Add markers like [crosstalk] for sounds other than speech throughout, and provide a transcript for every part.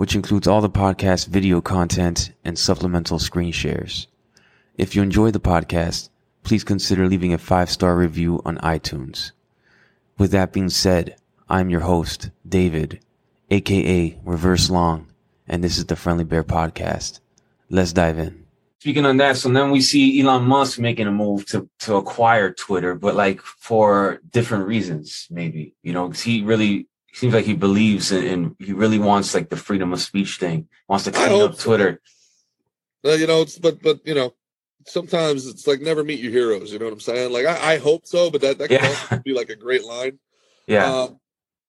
which includes all the podcast video content and supplemental screen shares. If you enjoy the podcast, please consider leaving a five star review on iTunes. With that being said, I'm your host, David, aka Reverse Long, and this is the Friendly Bear Podcast. Let's dive in. Speaking on that, so then we see Elon Musk making a move to to acquire Twitter, but like for different reasons, maybe. You know, 'cause he really seems like he believes in, in he really wants like the freedom of speech thing, wants to clean up so. Twitter. Uh, you know, it's but but you know, sometimes it's like never meet your heroes. You know what I'm saying? Like I, I hope so, but that that could Yeah. also [laughs] be like a great line. Yeah. Um,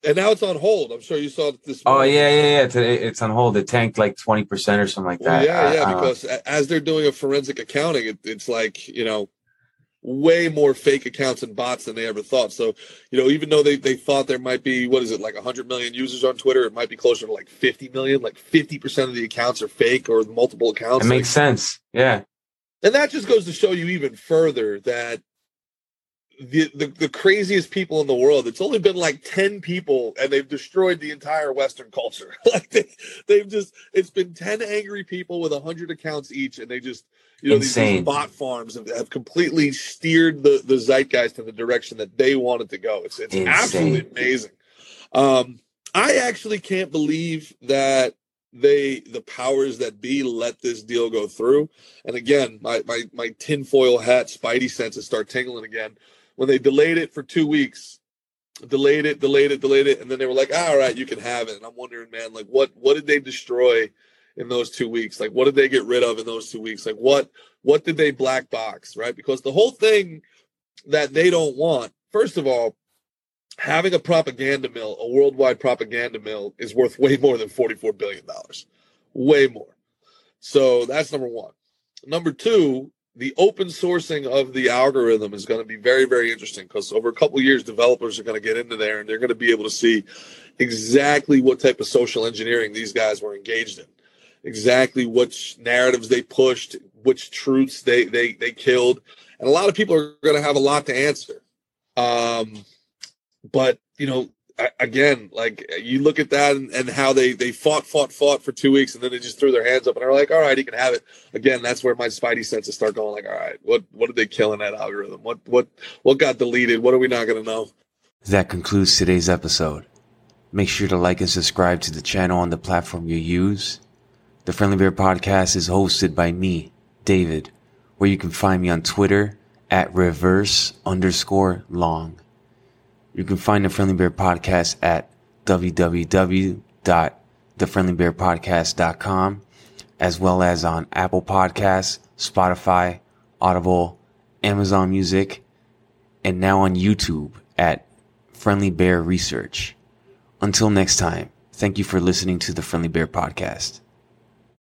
and now it's on hold. I'm sure you saw it this. oh yeah, yeah, yeah. Today it's on hold. It tanked like twenty percent or something like Well, that. yeah, I- yeah. I don't know. Because as they're doing a forensic accounting, it, it's like you know, way more fake accounts and bots than they ever thought. So you know, even though they they thought there might be what is it like 100 million users on Twitter, it might be closer to like 50 million. Like 50 percent of the accounts are fake or multiple accounts. it Like, makes sense. Yeah. and that just goes to show you even further that the, the the craziest people in the world. It's only been like 10 people and they've destroyed the entire western culture. [laughs] Like they, they've just it's been 10 angry people with 100 accounts each and they just you know these, Insane. these bot farms have, have completely steered the the zeitgeist in the direction that they wanted to go. It's it's Insane. absolutely amazing. Um i actually can't believe that they the powers that be let this deal go through. And again, my my my tinfoil hat spidey senses start tingling again when they delayed it for two weeks. Delayed it, delayed it, delayed it, and then they were like, ah, "All right, you can have it." And I'm wondering, man, like what what did they destroy in those two weeks? Like what did they get rid of in those two weeks? Like what what did they black box? Right? Because the whole thing that they don't want, first of all, having a propaganda mill, a worldwide propaganda mill, is worth way more than forty four billion dollars, way more. So that's number one. Number two, the open sourcing of the algorithm is going to be very, very interesting because over a couple years, developers are going to get into there and they're going to be able to see exactly what type of social engineering these guys were engaged in, exactly which narratives they pushed, which truths they they they killed, and a lot of people are going to have a lot to answer. Um, but you know, again, like you look at that and, and how they they fought, fought, fought for two weeks, and then they just threw their hands up and are like, "All right, he can have it." Again, that's where my spidey senses start going. Like, "All right, what what did they kill in that algorithm? What what what got deleted? What are we not going to know?" That concludes today's episode. Make sure to like and subscribe to the channel on the platform you use. The Friendly Bear Podcast is hosted by me, David, where you can find me on Twitter at reverse underscore long. You can find the Friendly Bear Podcast at www.thefriendlybearpodcast.com as well as on Apple Podcasts, Spotify, Audible, Amazon Music, and now on YouTube at Friendly Bear Research. Until next time, thank you for listening to the Friendly Bear Podcast.